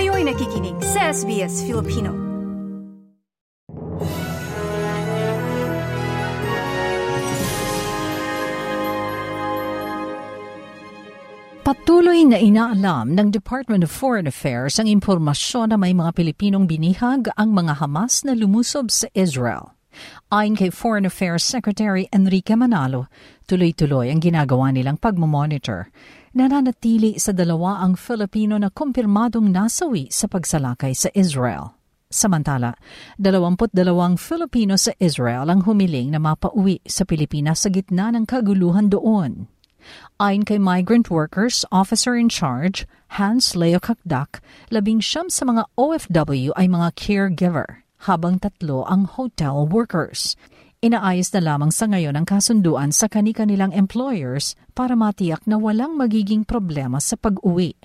Kayo'y nakikinig sa SBS Filipino. Patuloy na inaalam ng Department of Foreign Affairs ang impormasyon na may mga Pilipinong binihag ang mga Hamas na lumusob sa Israel. Ayon kay Foreign Affairs Secretary Enrique Manalo, tuloy-tuloy ang ginagawa nilang pagmamonitor nananatili sa dalawa ang Filipino na kumpirmadong nasawi sa pagsalakay sa Israel. Samantala, 22 Filipino sa Israel ang humiling na mapauwi sa Pilipinas sa gitna ng kaguluhan doon. Ayon kay Migrant Workers Officer in Charge, Hans Leo Kakdak, labing siyam sa mga OFW ay mga caregiver, habang tatlo ang hotel workers. Inaayos na lamang sa ngayon ang kasunduan sa kani-kanilang employers para matiyak na walang magiging problema sa pag-uwi.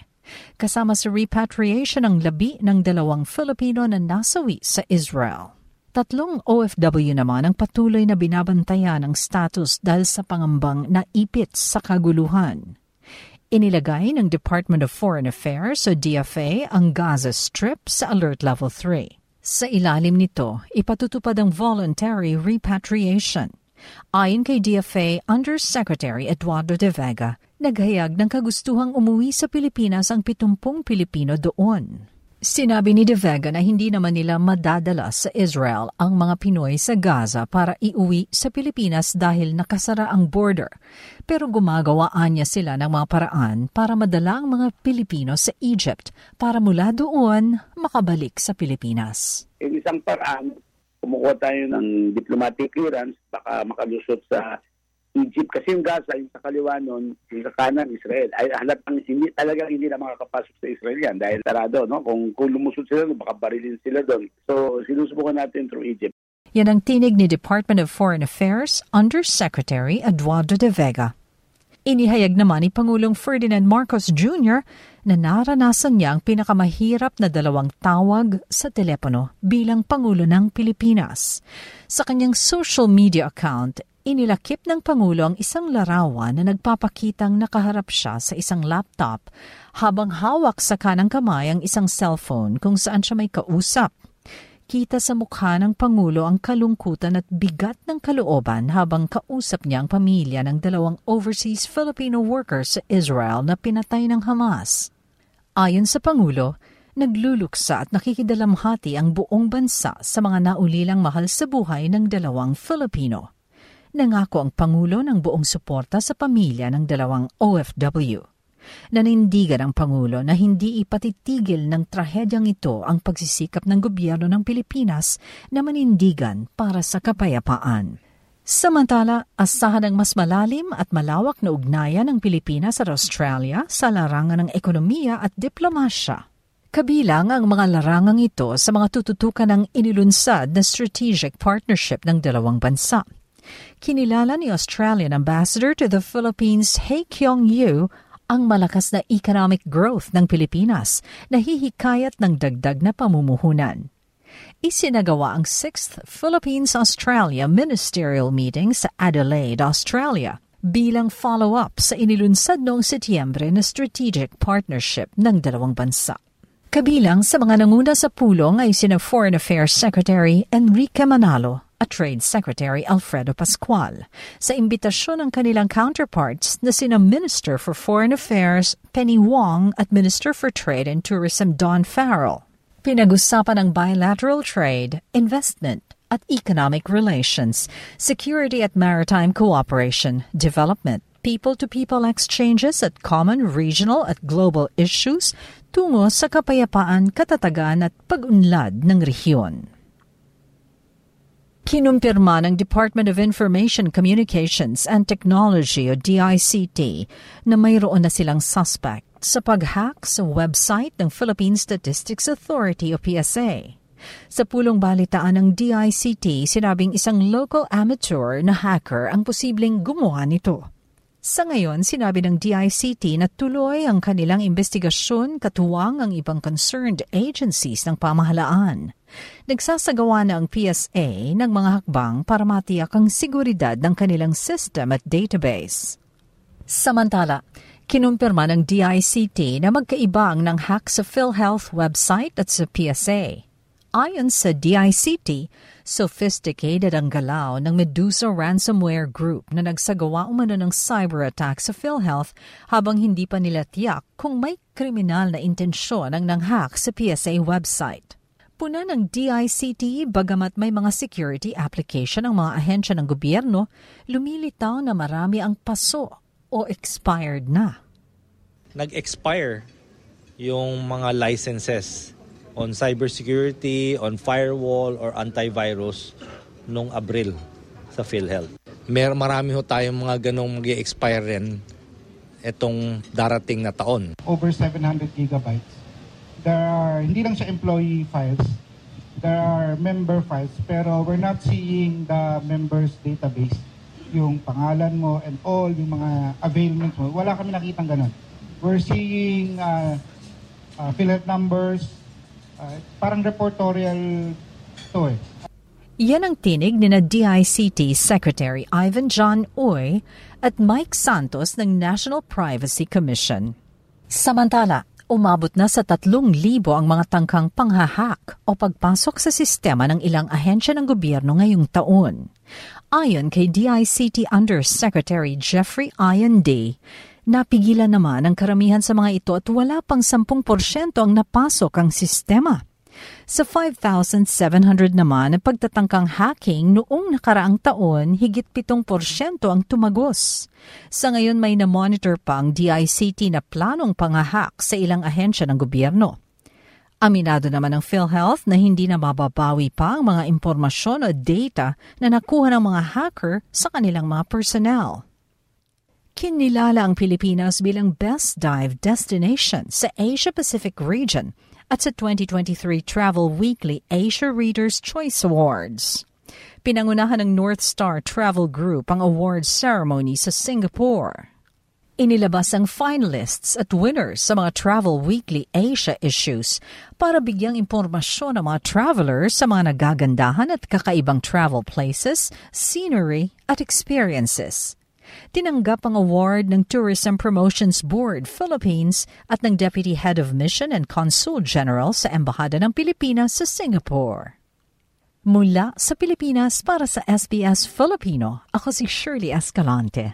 Kasama sa repatriation ang labi ng dalawang Filipino na nasawi sa Israel. Tatlong OFW naman ang patuloy na binabantayan ng status dahil sa pangambang naipit sa kaguluhan. Inilagay ng Department of Foreign Affairs o DFA ang Gaza Strip sa Alert Level 3. Sa ilalim nito, ipatutupad ang voluntary repatriation. Ayon kay DFA Undersecretary Eduardo de Vega, naghayag ng kagustuhang umuwi sa Pilipinas ang 70 Pilipino doon. Sinabi ni De Vega na hindi naman nila madadala sa Israel ang mga Pinoy sa Gaza para iuwi sa Pilipinas dahil nakasara ang border. Pero gumagawaan niya sila ng mga paraan para madala ang mga Pilipino sa Egypt para mula doon makabalik sa Pilipinas. Yung isang paraan, kumukuha tayo ng diplomatic clearance, baka makalusot sa Egypt kasi yung Gaza, yung sa kaliwa nun, yung sa kanan, Israel. Ay halatang hindi, talagang hindi na makakapasok sa Israel yan dahil tarado, no? Kung, kung lumusot sila, baka barilin sila doon. So, sinusubukan natin through Egypt. Yan ang tinig ni Department of Foreign Affairs Undersecretary Eduardo de Vega. Inihayag naman ni Pangulong Ferdinand Marcos Jr. na naranasan niya ang pinakamahirap na dalawang tawag sa telepono bilang Pangulo ng Pilipinas. Sa kanyang social media account, Inilakip ng Pangulo ang isang larawan na nagpapakitang nakaharap siya sa isang laptop habang hawak sa kanang kamay ang isang cellphone kung saan siya may kausap. Kita sa mukha ng Pangulo ang kalungkutan at bigat ng kalooban habang kausap niya ang pamilya ng dalawang overseas Filipino workers sa Israel na pinatay ng Hamas. Ayon sa Pangulo, nagluluksa at nakikidalamhati ang buong bansa sa mga naulilang mahal sa buhay ng dalawang Filipino. Nangako ang Pangulo ng buong suporta sa pamilya ng dalawang OFW. Nanindigan ang Pangulo na hindi ipatitigil ng trahedyang ito ang pagsisikap ng gobyerno ng Pilipinas na manindigan para sa kapayapaan. Samantala, asahan ng mas malalim at malawak na ugnayan ng Pilipinas at Australia sa larangan ng ekonomiya at diplomasya. Kabilang ang mga larangang ito sa mga tututukan ng inilunsad na strategic partnership ng dalawang bansa. Kinilala ni Australian Ambassador to the Philippines Hei Kyong Yu ang malakas na economic growth ng Pilipinas na hihikayat ng dagdag na pamumuhunan. Isinagawa ang 6th Philippines-Australia Ministerial Meeting sa Adelaide, Australia bilang follow-up sa inilunsad noong Setyembre na strategic partnership ng dalawang bansa. Kabilang sa mga nanguna sa pulong ay sina Foreign Affairs Secretary Enrique Manalo at Trade Secretary Alfredo Pascual sa imbitasyon ng kanilang counterparts na sina Minister for Foreign Affairs Penny Wong at Minister for Trade and Tourism Don Farrell. Pinag-usapan ang bilateral trade, investment, at economic relations, security at maritime cooperation, development, people-to-people exchanges at common regional at global issues tungo sa kapayapaan, katatagan at pag-unlad ng rehiyon. Kinumpirma ng Department of Information Communications and Technology o DICT na mayroon na silang suspect sa pag-hack sa website ng Philippine Statistics Authority o PSA. Sa pulong balitaan ng DICT, sinabing isang local amateur na hacker ang posibleng gumawa nito. Sa ngayon, sinabi ng DICT na tuloy ang kanilang investigasyon katuwang ang ibang concerned agencies ng pamahalaan. Nagsasagawa na ang PSA ng mga hakbang para matiyak ang seguridad ng kanilang system at database. Samantala, Kinumpirma ng DICT na magkaiba ang nanghak sa PhilHealth website at sa PSA. Ayon sa DICT, sophisticated ang galaw ng Medusa ransomware group na nagsagawa umano ng cyber attack sa PhilHealth habang hindi pa nila tiyak kung may kriminal na intensyon ang nanghak sa PSA website. Puna ng DICT, bagamat may mga security application ang mga ahensya ng gobyerno, lumilitaw na marami ang paso o expired na. Nag-expire yung mga licenses on cybersecurity, on firewall, or antivirus nung Abril sa PhilHealth. Mer marami ho tayong mga ganong mag expire rin itong darating na taon. Over 700 gigabytes. There are, hindi lang siya employee files, there are member files, pero we're not seeing the members database yung pangalan mo and all yung mga availments mo. Wala kami nakitang ganun. We're seeing uh, uh, fill-out numbers, uh, parang reportorial to eh. Yan ang tinig ni na DICT Secretary Ivan John Uy at Mike Santos ng National Privacy Commission. Samantala, umabot na sa 3,000 ang mga tangkang panghahak o pagpasok sa sistema ng ilang ahensya ng gobyerno ngayong taon. Ayon kay DICT Undersecretary Jeffrey Day, napigilan naman ang karamihan sa mga ito at wala pang 10% ang napasok ang sistema. Sa 5,700 naman na pagtatangkang hacking noong nakaraang taon, higit 7% ang tumagos. Sa ngayon may na-monitor pa ang DICT na planong pangahak sa ilang ahensya ng gobyerno. Aminado naman ng PhilHealth na hindi na mababawi pa ang mga impormasyon o data na nakuha ng mga hacker sa kanilang mga personnel. Kinilala ang Pilipinas bilang best dive destination sa Asia-Pacific region at sa 2023 Travel Weekly Asia Readers' Choice Awards. Pinangunahan ng North Star Travel Group ang awards ceremony sa Singapore. Inilabas ang finalists at winners sa mga Travel Weekly Asia issues para bigyang impormasyon ng mga travelers sa mga nagagandahan at kakaibang travel places, scenery at experiences. Tinanggap ang award ng Tourism Promotions Board Philippines at ng Deputy Head of Mission and Consul General sa Embahada ng Pilipinas sa Singapore. Mula sa Pilipinas para sa SBS Filipino, ako si Shirley Escalante.